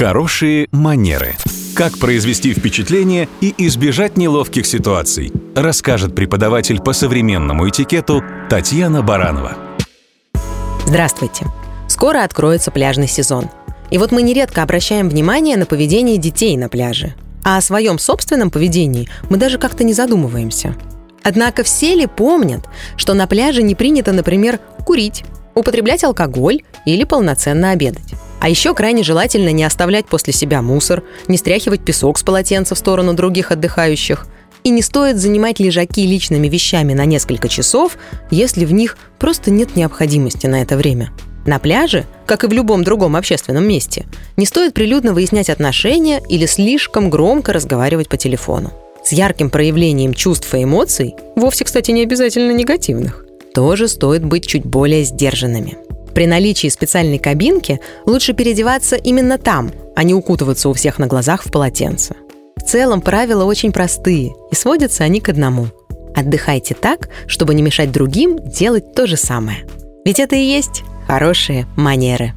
Хорошие манеры. Как произвести впечатление и избежать неловких ситуаций, расскажет преподаватель по современному этикету Татьяна Баранова. Здравствуйте! Скоро откроется пляжный сезон. И вот мы нередко обращаем внимание на поведение детей на пляже. А о своем собственном поведении мы даже как-то не задумываемся. Однако все ли помнят, что на пляже не принято, например, курить, употреблять алкоголь или полноценно обедать? А еще крайне желательно не оставлять после себя мусор, не стряхивать песок с полотенца в сторону других отдыхающих. И не стоит занимать лежаки личными вещами на несколько часов, если в них просто нет необходимости на это время. На пляже, как и в любом другом общественном месте, не стоит прилюдно выяснять отношения или слишком громко разговаривать по телефону. С ярким проявлением чувств и эмоций, вовсе, кстати, не обязательно негативных, тоже стоит быть чуть более сдержанными – при наличии специальной кабинки лучше переодеваться именно там, а не укутываться у всех на глазах в полотенце. В целом правила очень простые, и сводятся они к одному. Отдыхайте так, чтобы не мешать другим делать то же самое. Ведь это и есть хорошие манеры.